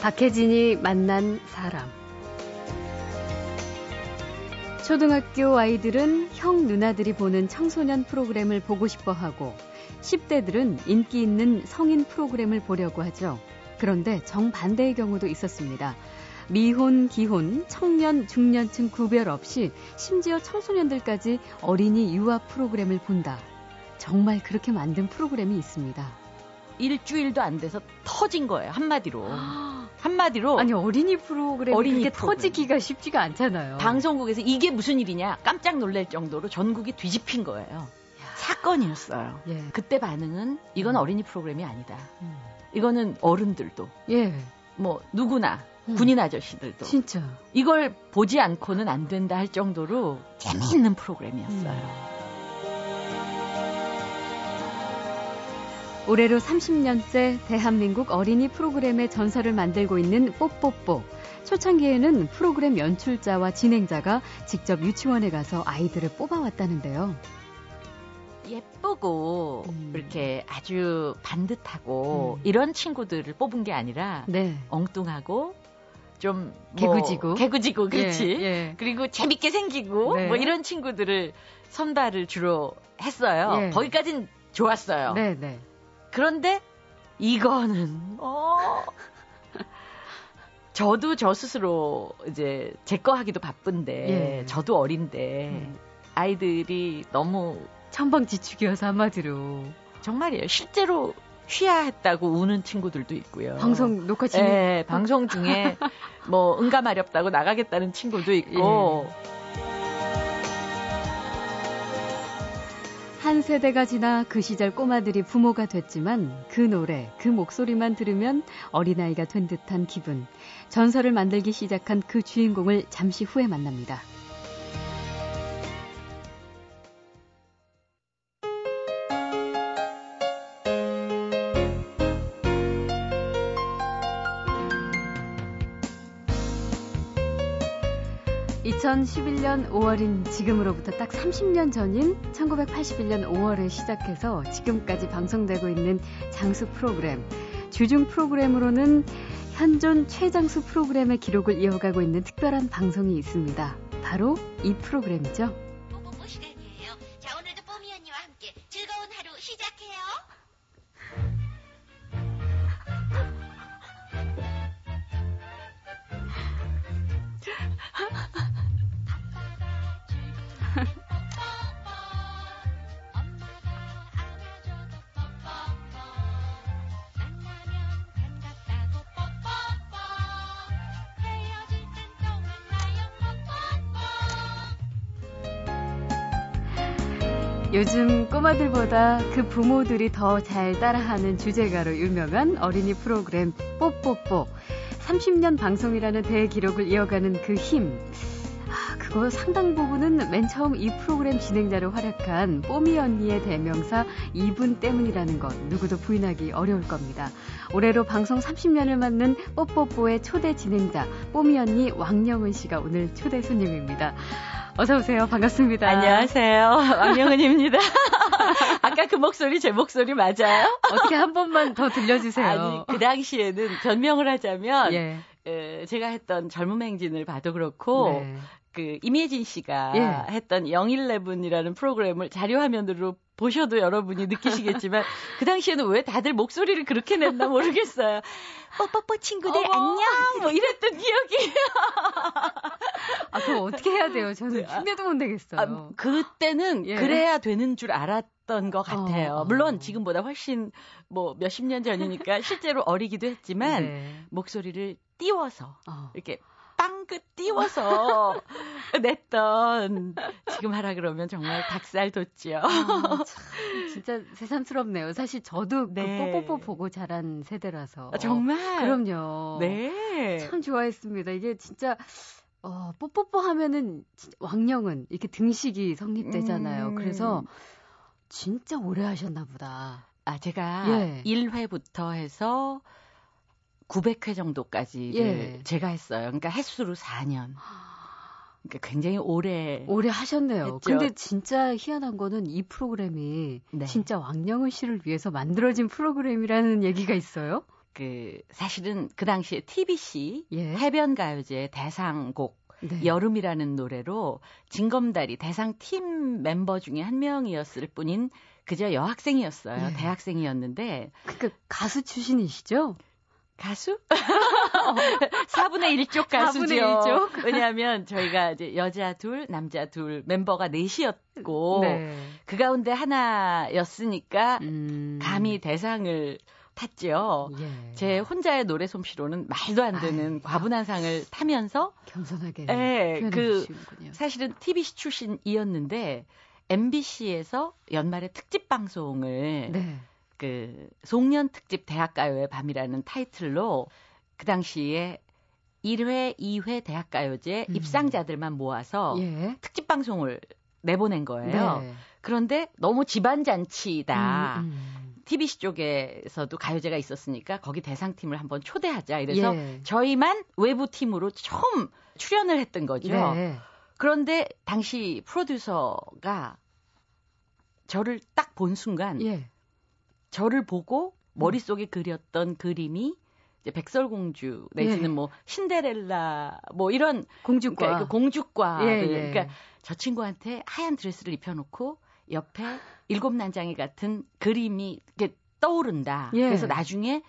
박혜진이 만난 사람. 초등학교 아이들은 형 누나들이 보는 청소년 프로그램을 보고 싶어 하고 10대들은 인기 있는 성인 프로그램을 보려고 하죠. 그런데 정반대의 경우도 있었습니다. 미혼, 기혼, 청년, 중년층 구별 없이 심지어 청소년들까지 어린이 유아 프로그램을 본다. 정말 그렇게 만든 프로그램이 있습니다. 일주일도 안 돼서 터진 거예요. 한마디로. 한마디로 아니 어린이 프로그램이 어린이 그렇게 프로그램. 터지기가 쉽지가 않잖아요. 방송국에서 이게 무슨 일이냐 깜짝 놀랄 정도로 전국이 뒤집힌 거예요. 사건이었어요. 예. 그때 반응은 이건 음. 어린이 프로그램이 아니다. 음. 이거는 어른들도 예. 뭐 누구나 음. 군인 아저씨들도 진짜. 이걸 보지 않고는 안 된다 할 정도로 재미있는 프로그램이었어요. 올해로 30년째 대한민국 어린이 프로그램의 전설을 만들고 있는 뽀뽀뽀. 초창기에는 프로그램 연출자와 진행자가 직접 유치원에 가서 아이들을 뽑아왔다는데요. 예쁘고 음. 이렇게 아주 반듯하고 음. 이런 친구들을 뽑은 게 아니라 네. 엉뚱하고 좀 뭐, 개구지고. 개구지고 그렇지. 예, 예. 그리고 재밌게 생기고 네. 뭐 이런 친구들을 선발을 주로 했어요. 예. 거기까진 좋았어요. 네, 네. 그런데 이거는 어 저도 저 스스로 이제 제 거 하기도 바쁜데 예. 저도 어린데 음. 아이들이 너무 천방지축이어서 한마디로 정말이에요. 실제로 취하했다고 우는 친구들도 있고요. 방송 녹화 진행 예, 방송 중에 뭐 응가 마렵다고 나가겠다는 친구도 있고 예. 한 세대가 지나 그 시절 꼬마들이 부모가 됐지만 그 노래, 그 목소리만 들으면 어린아이가 된 듯한 기분. 전설을 만들기 시작한 그 주인공을 잠시 후에 만납니다. (2011년 5월인) 지금으로부터 딱 (30년) 전인 (1981년 5월에) 시작해서 지금까지 방송되고 있는 장수 프로그램. 주중 프로그램으로는 현존 최장수 프로그램의 기록을 이어가고 있는 특별한 방송이 있습니다. 바로 이 프로그램이죠 요즘 꼬마들보다 그 부모들이 더 잘 따라하는 주제가로 유명한 어린이 프로그램 뽀뽀뽀. 30년 방송이라는 대기록을 이어가는 그 힘. 아, 그거 상당 부분은 맨 처음 이 프로그램 진행자로 활약한 뽀미 언니의 대명사 이분 때문이라는 것 누구도 부인하기 어려울 겁니다. 올해로 방송 30년을 맞는 뽀뽀뽀의 초대 진행자 뽀미 언니 왕영은 씨가 오늘 초대 손님입니다. 어서 오세요. 반갑습니다. 안녕하세요 왕영은입니다 아까 그 목소리 제 목소리 맞아요? 어떻게 한 번만 더 들려주세요. 아니 그 당시에는 변명을 하자면 예. 에, 제가 했던 젊은 행진을 봐도 그렇고 네. 그 이미진 씨가 예. 했던 011이라는 프로그램을 자료 화면으로 보셔도 여러분이 느끼시겠지만 그 당시에는 왜 다들 목소리를 그렇게 냈나 모르겠어요. 뽀뽀뽀 친구들 어머. 안녕 뭐 이랬던 기억이 아, 그럼 어떻게 해야 돼요? 저는 네, 아, 흉내도 못 내겠어요. 아, 그때는 예. 그래야 되는 줄 알았 던 것 같아요. 어. 물론 지금보다 훨씬 뭐 몇십 년 전이니까 실제로 어리기도 했지만 네. 목소리를 띄워서 어. 이렇게 빵긋 띄워서 냈던 지금 하라 그러면 정말 닭살 돋지요. 아, 참, 진짜 새삼스럽네요. 사실 저도 네. 그 뽀뽀뽀 보고 자란 세대라서. 아, 정말. 그럼요. 네. 참 좋아했습니다. 이게 진짜 어, 뽀뽀뽀 하면은 왕령은 이렇게 등식이 성립되잖아요. 음. 그래서 진짜 오래 하셨나 보다. 아 제가 예. 1회부터 해서 900회 정도까지를 예. 제가 했어요. 그러니까 횟수로 4년. 그러니까 굉장히 오래 오래 하셨네요. 했죠. 근데 진짜 희한한 거는 이 프로그램이 네. 진짜 왕영은 씨를 위해서 만들어진 프로그램이라는 얘기가 있어요. 그 사실은 그 당시에 TBC 예. 해변 가요제 대상곡 네. 여름이라는 노래로 진검다리 대상 팀 멤버 중에 한 명이었을 뿐인 그저 여학생이었어요. 네. 대학생이었는데 그러니까 가수 출신이시죠? 가수? 4분의 1쪽 가수죠. 4분의 1쪽? 왜냐하면 저희가 이제 여자 둘, 남자 둘 멤버가 넷이었고 네. 그 가운데 하나였으니까 음. 감히 대상을 탔죠. 예. 제 혼자의 노래 솜씨로는 말도 안 되는 아이, 과분한 상을 타면서 겸손하게 예, 그 주시는군요. 사실은 TBC 출신이었는데 MBC에서 연말에 특집 방송을 네. 그 송년 특집 대학가요의 밤이라는 타이틀로 그 당시에 1회, 2회 대학가요제 음. 입상자들만 모아서 예. 특집 방송을 내보낸 거예요. 네. 그런데 너무 집안 잔치다. 음, 음. TBC 쪽에서도 가요제가 있었으니까 거기 대상팀을 한번 초대하자. 이래서 예. 저희만 외부 팀으로 처음 출연을 했던 거죠. 네. 그런데 당시 프로듀서가 저를 딱 본 순간 예. 저를 보고 머릿속에 그렸던 그림이 이제 백설공주 내지는 예. 뭐 신데렐라 뭐 이런 공주과. 그러니까 그 공주과를 예, 예. 그러니까 저 친구한테 하얀 드레스를 입혀놓고 옆에 일곱 난장이 같은 그림이 이렇게 떠오른다. 예. 그래서 나중에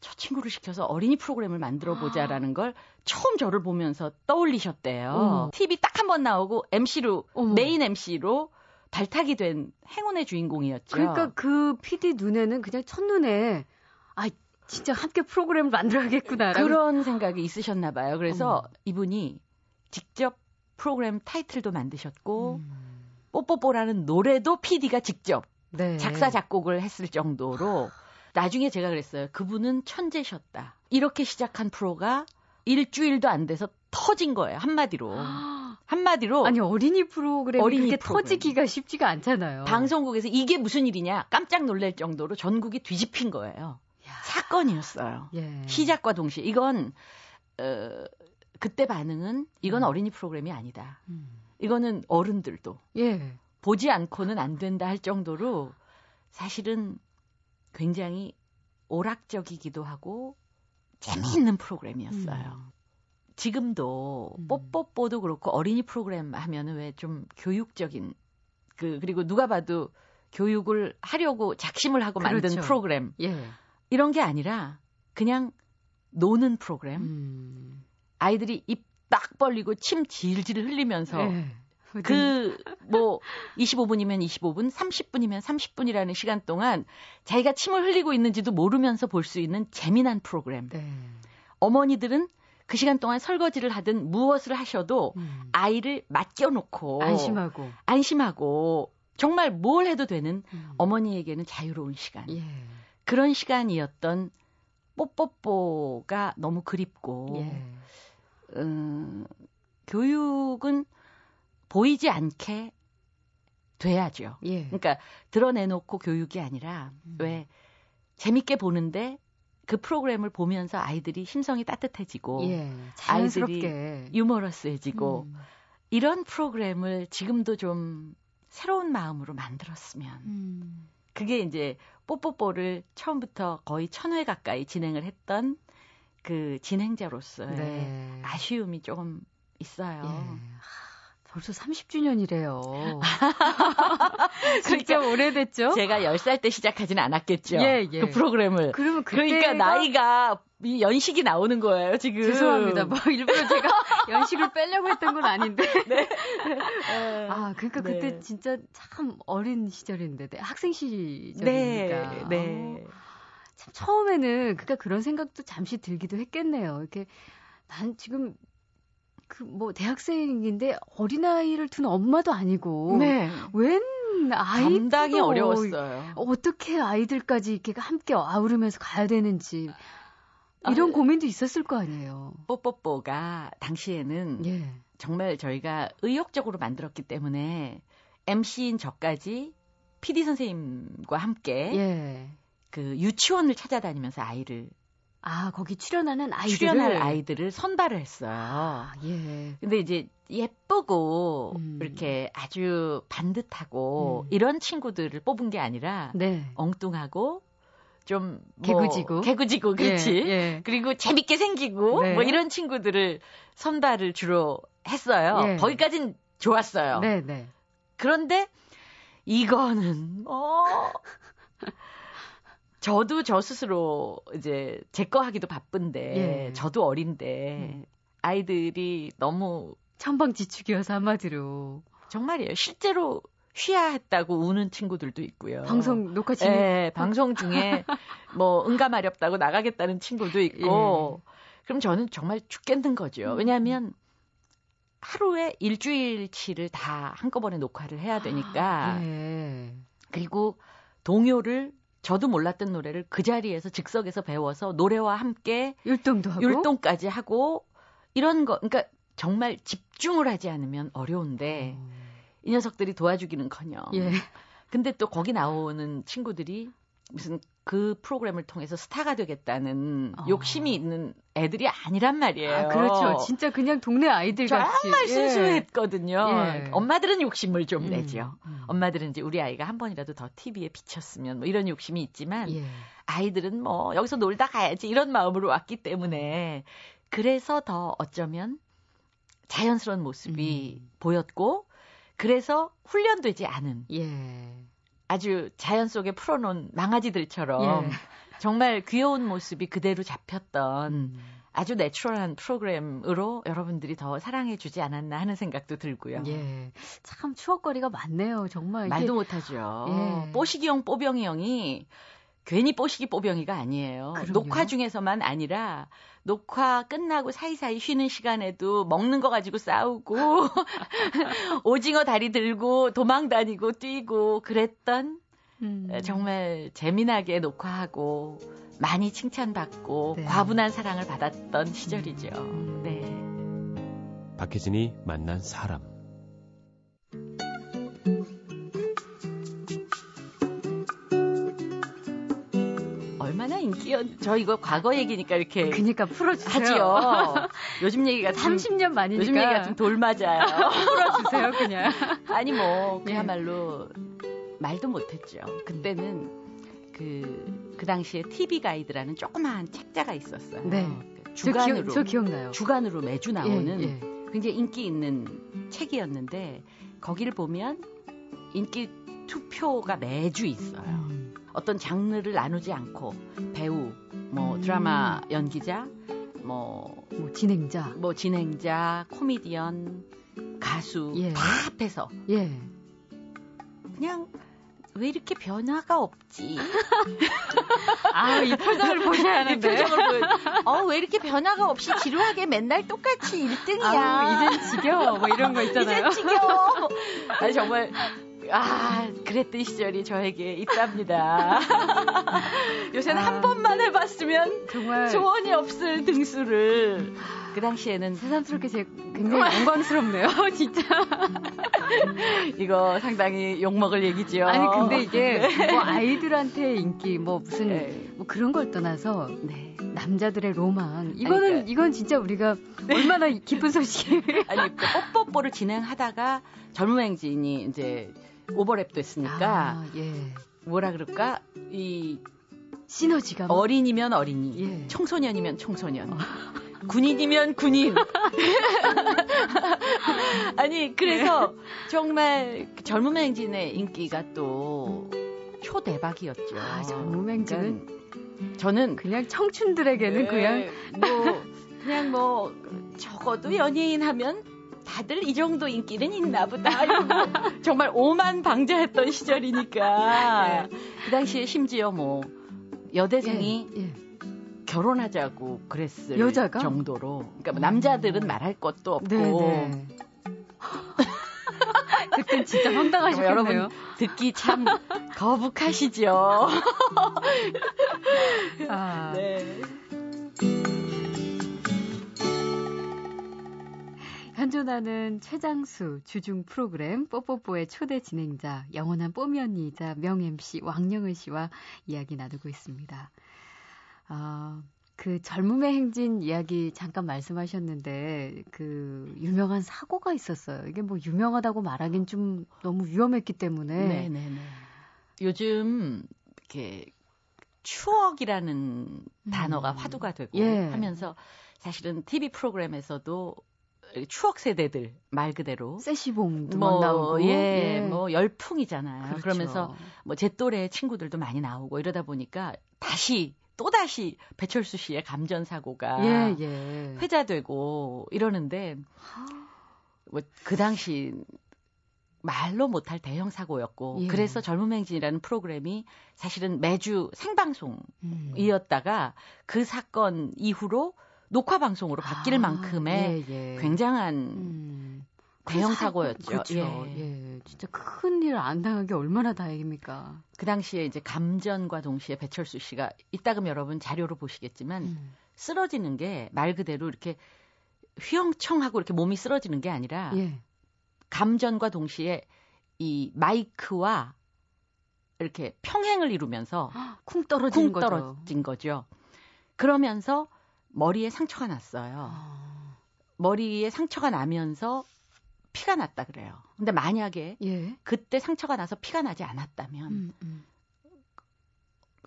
저 친구를 시켜서 어린이 프로그램을 만들어 보자라는 걸 처음 저를 보면서 떠올리셨대요. 어머. TV 딱 한 번 나오고 MC로 어머. 메인 MC로 발탁이 된 행운의 주인공이었죠. 그러니까 그 PD 눈에는 그냥 첫눈에 아 진짜 함께 프로그램을 만들어야겠구나. 그런 생각이 있으셨나 봐요. 그래서 어머. 이분이 직접 프로그램 타이틀도 만드셨고 음. 뽀뽀뽀라는 노래도 PD가 직접 네. 작사 작곡을 했을 정도로 나중에 제가 그랬어요. 그분은 천재셨다. 이렇게 시작한 프로가 일주일도 안 돼서 터진 거예요. 한마디로. 한마디로 아니 어린이 프로그램이 어린이 그렇게 프로그램. 터지기가 쉽지가 않잖아요. 방송국에서 이게 무슨 일이냐 깜짝 놀랄 정도로 전국이 뒤집힌 거예요. 야. 사건이었어요. 예. 시작과 동시에 이건 어, 그때 반응은 이건 음. 어린이 프로그램이 아니다. 음. 이거는 어른들도 예. 보지 않고는 안 된다 할 정도로 사실은 굉장히 오락적이기도 하고 재미있는 프로그램이었어요. 음. 지금도 음. 뽀뽀뽀도 그렇고 어린이 프로그램 하면은 왜 좀 교육적인 그 그리고 누가 봐도 교육을 하려고 작심을 하고 만든 그렇죠. 프로그램 예. 이런 게 아니라 그냥 노는 프로그램 음. 아이들이 입 딱 벌리고 침 질질 흘리면서 예. 그뭐 25분이면 25분, 30분이면 30분이라는 시간 동안 자기가 침을 흘리고 있는지도 모르면서 볼 수 있는 재미난 프로그램. 네. 어머니들은 그 시간 동안 설거지를 하든 무엇을 하셔도 음. 아이를 맡겨놓고 안심하고. 안심하고 정말 뭘 해도 되는 음. 어머니에게는 자유로운 시간. 예. 그런 시간이었던 뽀뽀뽀가 너무 그립고 예. 음, 교육은 보이지 않게 돼야죠. 예. 그러니까 드러내놓고 교육이 아니라 음. 왜 재밌게 보는데 그 프로그램을 보면서 아이들이 심성이 따뜻해지고 예. 자연스럽게. 유머러스해지고 음. 이런 프로그램을 지금도 좀 새로운 마음으로 만들었으면 음. 그게 이제 뽀뽀뽀를 처음부터 거의 천회 가까이 진행을 했던 그 진행자로서의 네. 아쉬움이 조금 있어요. 예. 하, 벌써 30주년이래요. 그러니까 진짜 오래됐죠? 제가 10살 때 시작하지는 않았겠죠. 예, 예. 그 프로그램을. 그러면 그러니까 나이가 이 연식이 나오는 거예요, 지금. 죄송합니다. 뭐 일부러 제가 연식을 빼려고 했던 건 아닌데. 네. 아, 그러니까 네. 그때 진짜 참 어린 시절인데 네, 학생 네, 시절이니까. 네. 어, 참 처음에는 그러니까 그런 생각도 잠시 들기도 했겠네요. 이렇게 난 지금 그 뭐 대학생인데 어린아이를 둔 엄마도 아니고 네. 웬 아이 감당이 어려웠어요. 어떻게 아이들까지 이렇게 함께 아우르면서 가야 되는지 이런 아, 고민도 있었을 거 아니에요. 뽀뽀뽀가 당시에는 예. 정말 저희가 의욕적으로 만들었기 때문에 MC인 저까지 PD 선생님과 함께 예. 그 유치원을 찾아다니면서 아이를 아, 거기 출연하는 아이들을 출연할 아이들을 선발을 했어요. 아, 예. 근데 이제 예쁘고 음. 이렇게 아주 반듯하고 음. 이런 친구들을 뽑은 게 아니라 네. 엉뚱하고 좀 뭐, 개구지고. 개구지고 그렇지. 예, 예. 그리고 재밌게 생기고 네. 뭐 이런 친구들을 선발을 주로 했어요. 예. 거기까진 좋았어요. 네, 네. 그런데 이거는 어 저도 저 스스로 이제 제 거 하기도 바쁜데 예. 저도 어린데 음. 아이들이 너무 천방지축이어서 한마디로 정말이에요. 실제로 쉬야 했다고 우는 친구들도 있고요. 방송 녹화 중 예, 방송 중에 뭐 응가마렵다고 나가겠다는 친구도 있고 예. 그럼 저는 정말 죽겠는 거죠. 음. 왜냐하면 하루에 일주일치를 다 한꺼번에 녹화를 해야 되니까 예. 그리고 동요를 저도 몰랐던 노래를 그 자리에서 즉석에서 배워서 노래와 함께 율동도 하고 율동까지 하고 이런 거 그러니까 정말 집중을 하지 않으면 어려운데 어. 이 녀석들이 도와주기는커녕 예. 근데 또 거기 나오는 친구들이 무슨 그 프로그램을 통해서 스타가 되겠다는 어. 욕심이 있는 애들이 아니란 말이에요. 아, 그렇죠. 진짜 그냥 동네 아이들 같이 정말 예. 순수했거든요. 예. 엄마들은 욕심을 좀 음, 내죠. 음. 엄마들은 이제 우리 아이가 한 번이라도 더 TV에 비쳤으면 뭐 이런 욕심이 있지만 예. 아이들은 뭐 여기서 놀다 가야지 이런 마음으로 왔기 때문에 그래서 더 어쩌면 자연스러운 모습이 음. 보였고 그래서 훈련되지 않은 예. 아주 자연 속에 풀어놓은 망아지들처럼 예. 정말 귀여운 모습이 그대로 잡혔던 음. 아주 내추럴한 프로그램으로 여러분들이 더 사랑해 주지 않았나 하는 생각도 들고요. 예. 참 추억거리가 많네요. 정말 말도 못하죠. 예. 뽀시기형 뽀병이 형이 괜히 뽀시기 뽀병이가 아니에요. 그럼요. 녹화 중에서만 아니라 녹화 끝나고 사이사이 쉬는 시간에도 먹는 거 가지고 싸우고 오징어 다리 들고 도망 다니고 뛰고 그랬던 음. 정말 재미나게 녹화하고 많이 칭찬받고 네. 과분한 사랑을 받았던 시절이죠. 음. 네. 박혜진이 만난 사람. 얼마나 인기였, 저 이거 과거 얘기니까 이렇게 그니까 풀어주세요. 하지요. 요즘 얘기 같은 30년 만이니까 요즘 얘기 같은 돌 맞아요. 풀어주세요, 그냥. 아니 뭐 예. 그야말로 말도 못했죠. 그때는 그, 그 당시에 TV 가이드라는 조그마한 책자가 있었어요. 네. 그 저, 주간으로 기억, 저 기억 나요. 주간으로 매주 나오는 예, 예. 굉장히 인기 있는 책이었는데 거기를 보면 인기 투표가 매주 있어요. 음. 어떤 장르를 나누지 않고 배우, 뭐 음. 드라마 연기자, 뭐, 뭐 진행자. 뭐 진행자, 코미디언, 가수 예. 다 합해서 예. 그냥 왜 이렇게 변화가 없지? 아, 이 표정을 보셔야 이 하는데. 표정을 보여. 어, 왜 이렇게 변화가 없이 지루하게 맨날 똑같이 1등이야. 아, 이젠 지겨워. 뭐 이런 거 있잖아요. 이젠 지겨워. 아니, 정말, 아, 그랬던 시절이 저에게 있답니다. 요새는 아. 한 번만 해봤으면 정말 소원이 없을 등수를. 그 당시에는 새삼스럽게 제 굉장히 영광스럽네요, 진짜. 이거 상당히 욕먹을 얘기죠. 아니 근데 이게 네. 뭐 아이들한테 인기 뭐 무슨 네. 뭐 그런 걸 떠나서 네. 남자들의 로망 이거는 그러니까- 이건 진짜 우리가 얼마나 기쁜 소식이에요. 아니, 그 뽀뽀뽀를 진행하다가 젊은 행진이 이제 오버랩 됐으니까 아, 예. 뭐라 그럴까? 이 시너지가 막- 어린이면 어린이, 예. 청소년이면 청소년, 군인이면 군인. 아니 그래서 정말 그 젊은 행진의 인기가 또 초대박이었죠. 아, 젊은 행진은 그러니까 저는 그냥 청춘들에게는 네, 그냥 뭐 그냥 뭐 적어도 연예인 하면 다들 이 정도 인기는 있나 보다 정말 오만 방자했던 시절이니까 네. 그 당시에 심지어 뭐 여대생이 예, 예. 결혼하자고 그랬을 여자가? 정도로 그러니까 뭐 남자들은 말할 것도 없고 네, 네. 그땐 진짜 뭐 황당하셨겠네요. 여러분 듣기 참 거북하시죠. 아, 네. 현존하는 최장수 주중 프로그램 뽀뽀뽀의 초대 진행자 영원한 뽀미 언니이자 명 MC 왕영은 씨와 이야기 나누고 있습니다. 아, 그 젊음의 행진 이야기 잠깐 말씀하셨는데 그 유명한 사고가 있었어요. 이게 뭐 유명하다고 말하긴 좀 너무 위험했기 때문에 네, 네, 네. 요즘 이렇게 추억이라는 단어가 화두가 되고 음. 예. 하면서 사실은 TV 프로그램에서도 추억 세대들 말 그대로 세시봉도 뭐, 나오고 예, 뭐 열풍이잖아요. 그렇죠. 그러면서 뭐 제 또래 친구들도 많이 나오고 이러다 보니까 다시 또 다시 배철수 씨의 감전 사고가 예, 예. 회자되고 이러는데 뭐 그 당시 말로 못할 대형 사고였고 예. 그래서 젊은 행진이라는 프로그램이 사실은 매주 생방송이었다가 음. 그 사건 이후로 녹화 방송으로 바뀔 아, 만큼의 예, 예. 굉장한 음. 대형 그 사- 사고였죠. 그렇죠. 예. 예. 진짜 큰일안 당하기 얼마나 다행입니까? 그 당시에 이제 감전과 동시에 배철수 씨가 이따금 여러분 자료로 보시겠지만 음. 쓰러지는 게 말 그대로 이렇게 휘영청하고 이렇게 몸이 쓰러지는 게 아니라 예. 감전과 동시에 이 마이크와 이렇게 평행을 이루면서 쿵 떨어지는 쿵 거죠. 떨어진 거죠. 그러면서 머리에 상처가 났어요. 아, 머리에 상처가 나면서 피가 났다 그래요. 근데 만약에 예. 그때 상처가 나서 피가 나지 않았다면 음, 음.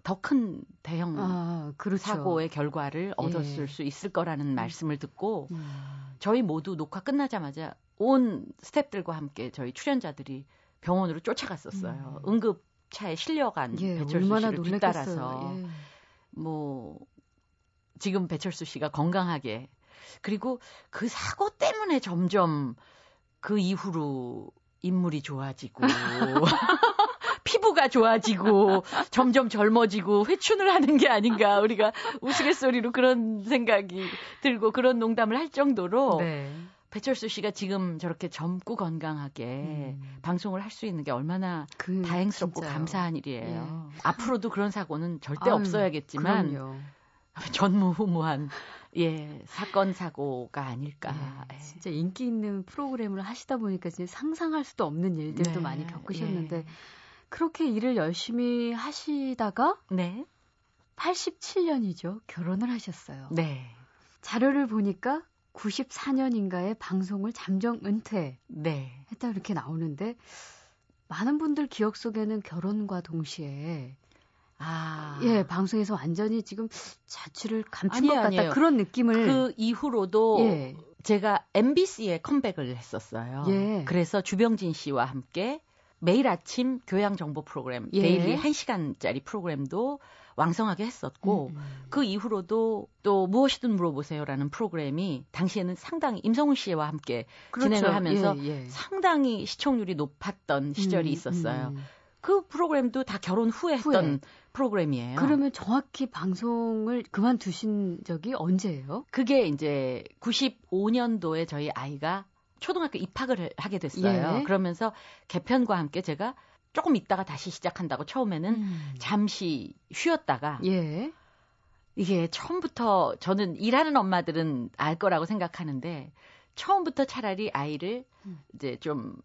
더큰 대형 아, 그렇죠. 사고의 결과를 얻었을 예. 수 있을 거라는 말씀을 듣고 음. 저희 모두 녹화 끝나자마자 온 스탭들과 함께 저희 출연자들이 병원으로 쫓아갔었어요. 응급차에 실려간 예, 배철수 씨를. 뒤따라서 예. 뭐 지금 배철수 씨가 건강하게 그리고 그 사고 때문에 점점 그 이후로 인물이 좋아지고 피부가 좋아지고 점점 젊어지고 회춘을 하는 게 아닌가 우리가 우스갯소리로 그런 생각이 들고 그런 농담을 할 정도로 네. 배철수 씨가 지금 저렇게 젊고 건강하게 음. 방송을 할 수 있는 게 얼마나 그, 다행스럽고 진짜요. 감사한 일이에요. 앞으로도 그런 사고는 절대 아유, 없어야겠지만 그럼요. 전무후무한 예 사건 사고가 아닐까. 예, 예. 진짜 인기 있는 프로그램을 하시다 보니까 진짜 상상할 수도 없는 일들도 네, 많이 겪으셨는데 예. 그렇게 일을 열심히 하시다가 네, 87년이죠. 결혼을 하셨어요. 네, 자료를 보니까 94년인가에 방송을 잠정 은퇴했다 네. 이렇게 나오는데 많은 분들 기억 속에는 결혼과 동시에 아, 예 방송에서 완전히 지금 자취를 감춘 아니에요, 것 같다 아니에요. 그런 느낌을 그 이후로도 예. 제가 MBC에 컴백을 했었어요. 예. 그래서 주병진 씨와 함께 매일 아침 교양 정보 프로그램 예. 데일리 1시간짜리 프로그램도 왕성하게 했었고 음, 음. 그 이후로도 또 무엇이든 물어보세요라는 프로그램이 당시에는 상당히 임성훈 씨와 함께 진행을 하면서 예, 예. 상당히 시청률이 높았던 시절이 음, 있었어요. 음. 그 프로그램도 다 결혼 후에 했던 후에. 프로그램이에요. 그러면 정확히 방송을 그만두신 적이 언제예요? 그게 이제 95년도에 저희 아이가 초등학교 입학을 해- 하게 됐어요. 예. 그러면서 개편과 함께 제가 조금 있다가 다시 시작한다고 처음에는 음. 잠시 쉬었다가 예. 이게 처음부터 저는 일하는 엄마들은 알 거라고 생각하는데 처음부터 차라리 아이를 음. 이제 좀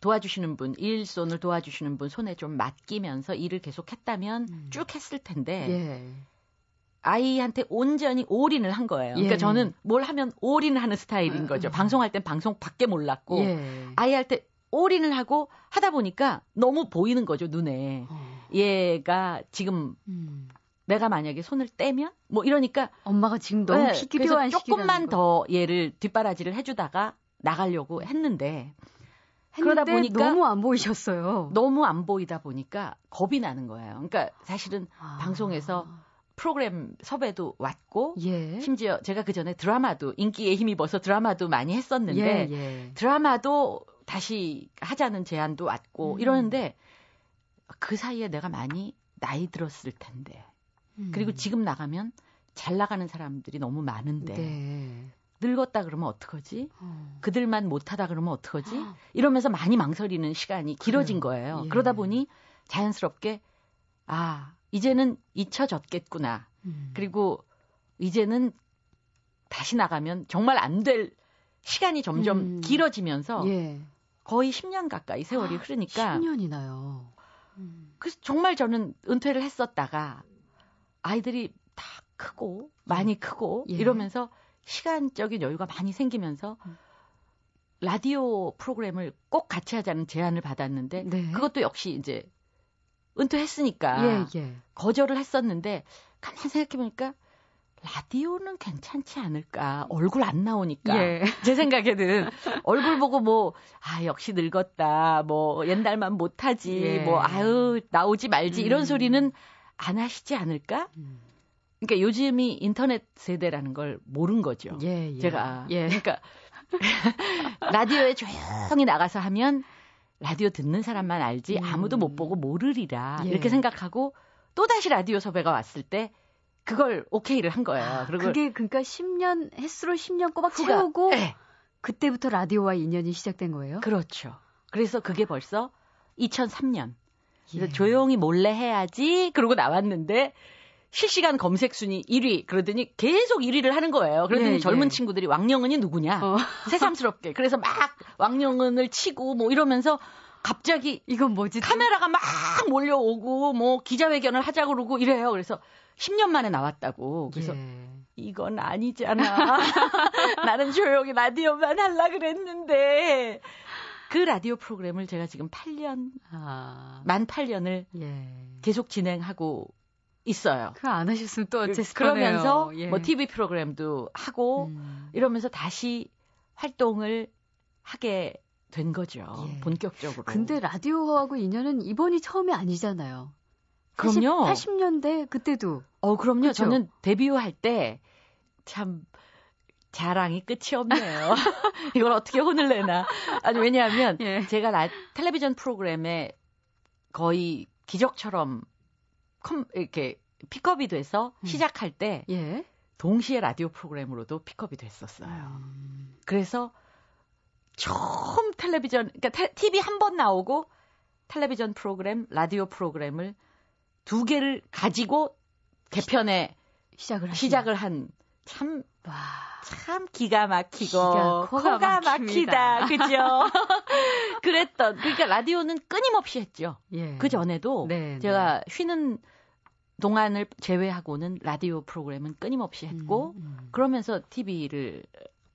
도와주시는 분, 일손을 도와주시는 분 손에 좀 맡기면서 일을 계속 했다면 음. 쭉 했을 텐데 예. 아이한테 온전히 올인을 한 거예요. 그러니까 예. 저는 뭘 하면 올인을 하는 스타일인 아, 거죠. 아. 방송할 땐 방송 밖에 몰랐고 예. 아이 할때 올인을 하고 하다 보니까 너무 보이는 거죠 눈에. 어. 얘가 지금 음. 내가 만약에 손을 떼면 뭐 이러니까 엄마가 지금 너무 네, 그래서 조금만 더 얘를 뒷바라지를 해주다가 나가려고 했는데 그러다 보니까 너무 안 보이셨어요. 너무 안 보이다 보니까 겁이 나는 거예요. 그러니까 사실은 아. 방송에서 프로그램 섭외도 왔고 예. 심지어 제가 그 전에 드라마도 인기에 힘입어서 드라마도 많이 했었는데 예, 예. 드라마도 다시 하자는 제안도 왔고 음. 이러는데 그 사이에 내가 많이 나이 들었을 텐데 음. 그리고 지금 나가면 잘 나가는 사람들이 너무 많은데 네. 늙었다 그러면 어떡하지? 어. 그들만 못하다 그러면 어떡하지? 이러면서 많이 망설이는 시간이 길어진 그래요. 거예요. 예. 그러다 보니 자연스럽게 아 이제는 잊혀졌겠구나. 음. 그리고 이제는 다시 나가면 정말 안 될 시간이 점점 음. 길어지면서 예. 거의 10년 가까이 세월이 아, 흐르니까 10년이나요. 음. 그래서 정말 저는 은퇴를 했었다가 아이들이 다 크고 많이 크고 예. 이러면서 시간적인 여유가 많이 생기면서 음. 라디오 프로그램을 꼭 같이 하자는 제안을 받았는데 네. 그것도 역시 이제 은퇴했으니까 예, 예. 거절을 했었는데 가만 생각해 보니까 라디오는 괜찮지 않을까 얼굴 안 나오니까 예. 제 생각에는 얼굴 보고 뭐 아 역시 늙었다 뭐 옛날만 못하지 예. 뭐 아유 나오지 말지 이런 음. 소리는 안 하시지 않을까 음. 그러니까 요즘이 인터넷 세대라는 걸 모른 거죠 예, 예. 제가 예. 그러니까 라디오에 조용히 나가서 하면 라디오 듣는 사람만 알지 음. 아무도 못 보고 모르리라 예. 이렇게 생각하고 또 다시 라디오 섭외가 왔을 때 그걸 오케이를 한 거예요. 아, 그리고 그게 그러니까 10년 횟수로 10년 꼬박 후가- 채우고 네, 그때부터 라디오와 인연이 시작된 거예요. 그렇죠. 그래서 그게 벌써 2003년. 그래서 예. 조용히 몰래 해야지. 그러고 나왔는데 실시간 검색 순위 1위. 그러더니 계속 1위를 하는 거예요. 그러더니 예, 젊은 예. 친구들이 왕영은이 누구냐? 어. 새삼스럽게. 그래서 막 왕영은을 치고 뭐 이러면서 갑자기 이건 뭐지? 카메라가 막 몰려오고 뭐 기자회견을 하자고 그러고 이래요. 그래서 10년 만에 나왔다고. 그래서 예. 이건 아니잖아. 나는 조용히 라디오만 할라 그랬는데. 그 라디오 프로그램을 제가 지금 8년, 아. 만 8년을 예. 계속 진행하고 있어요. 그거 안 하셨으면 또 어쨌을 그러면서 거네요. 예. 뭐 TV 프로그램도 하고 음. 이러면서 다시 활동을 하게 된 거죠. 예. 본격적으로. 근데 라디오하고 인연은 이번이 처음이 아니잖아요. 그럼요. 80, 년대 그때도 어, 그럼요. 그쵸? 저는 데뷔할 때 참 자랑이 끝이 없네요. 이걸 어떻게 혼을 내나. 아니, 왜냐하면 예. 제가 라, 텔레비전 프로그램에 거의 기적처럼 컴, 이렇게 픽업이 돼서 음. 시작할 때 예. 동시에 라디오 프로그램으로도 픽업이 됐었어요. 음. 그래서 처음 텔레비전, 그러니까 테, TV 한 번 나오고 텔레비전 프로그램, 라디오 프로그램을 두 개를 가지고 개편에 시 작을 하신- 시작을 한 참, 와. 참 기가 막히고 기가 코가 코가. 막히다. 그죠? 그랬던, 그러니까 라디오는 끊임없이 했죠. 예. 그 전에도 네, 제가 쉬는 동안을 제외하고는 라디오 프로그램은 끊임없이 했고, 음, 음. 그러면서 TV를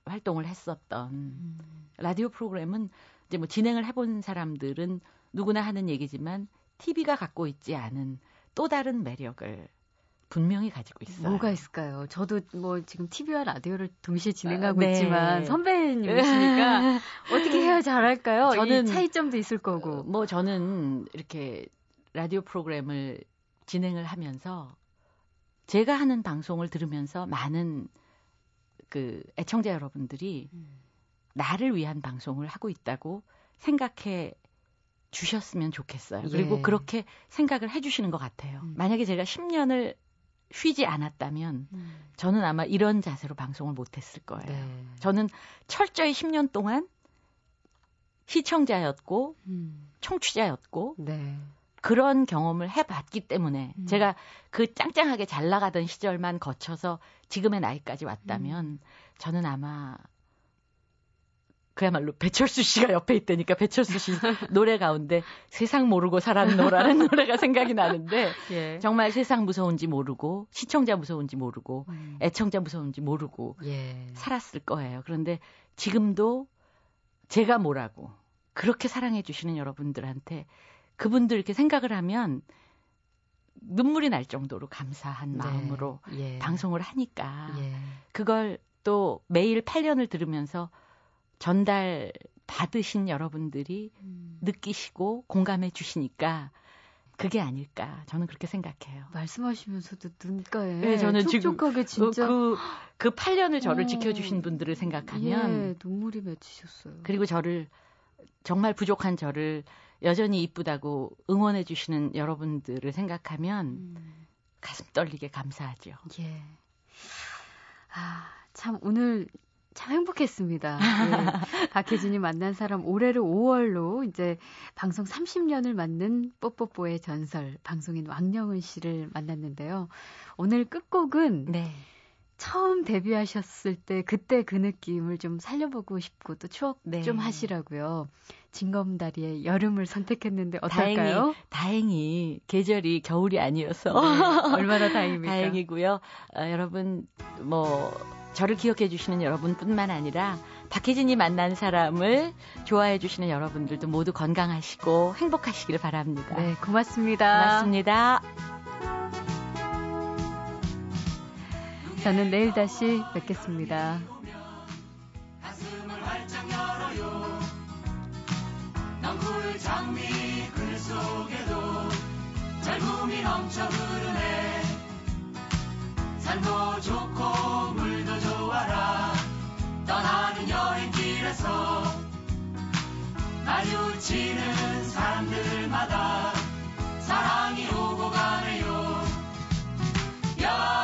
활동을 했었던 음. 라디오 프로그램은 이제 뭐 진행을 해본 사람들은 누구나 하는 얘기지만 TV가 갖고 있지 않은 또 다른 매력을 분명히 가지고 있어요. 뭐가 있을까요? 저도 뭐 지금 TV와 라디오를 동시에 진행하고 아, 네. 있지만 선배님이시니까 어떻게 해야 잘할까요? 저는- 이 차이점도 있을 어, 거고. 뭐 저는 이렇게 라디오 프로그램을 진행을 하면서 제가 하는 방송을 들으면서 많은 그 애청자 여러분들이 음. 나를 위한 방송을 하고 있다고 생각해 주셨으면 좋겠어요. 그리고 예. 그렇게 생각을 해 주시는 것 같아요. 음. 만약에 제가 10년을 쉬지 않았다면 음. 저는 아마 이런 자세로 방송을 못 했을 거예요. 네. 저는 철저히 10년 동안 시청자였고 음. 청취자였고 네. 그런 경험을 해봤기 때문에 음. 제가 그 짱짱하게 잘 나가던 시절만 거쳐서 지금의 나이까지 왔다면 음. 저는 아마 그야말로 배철수 씨가 옆에 있다니까 배철수 씨 노래 가운데 세상 모르고 살았노라는 노래가 생각이 나는데 예. 정말 세상 무서운지 모르고 시청자 무서운지 모르고 음. 애청자 무서운지 모르고 예. 살았을 거예요. 그런데 지금도 제가 뭐라고 그렇게 사랑해 주시는 여러분들한테 그분들 이렇게 생각을 하면 눈물이 날 정도로 감사한 네. 마음으로 예. 방송을 하니까 예. 그걸 또 매일 8년을 들으면서 전달 받으신 여러분들이 음. 느끼시고 공감해 주시니까 그게 아닐까 저는 그렇게 생각해요. 말씀하시면서도 눈가에 네, 저는 지금 촉촉하게 진짜 그, 그 8년을 저를 어. 지켜주신 분들을 생각하면 예, 눈물이 맺히셨어요. 그리고 저를 정말 부족한 저를 여전히 이쁘다고 응원해 주시는 여러분들을 생각하면 음. 가슴 떨리게 감사하죠. 예. 아, 참 오늘 참 행복했습니다. 예. 박혜진이 만난 사람 올해를 5월로 이제 방송 30년을 맞는 뽀뽀뽀의 전설 방송인 왕영은 씨를 만났는데요. 오늘 끝곡은 네. 처음 데뷔하셨을 때 그때 그 느낌을 좀 살려보고 싶고 또 추억 네. 좀 하시라고요. 진검다리의 여름을 선택했는데 다행히 어떨까요? 다행히 계절이 겨울이 아니어서 네, 얼마나 다행입니까? 다행이고요. 어, 여러분 뭐 저를 기억해 주시는 여러분뿐만 아니라 박혜진이 만난 사람을 좋아해 주시는 여러분들도 모두 건강하시고 행복하시길 바랍니다. 네, 고맙습니다. 고맙습니다. 저는 내일 다시 뵙겠습니다. 낭굴 장미 그늘 속에도 젊음이 넘쳐 흐르네 산도 좋고 물도 좋아라. 떠나는 여행길에서 마주치는 사람들마다 사랑이 오고 가네요. 야.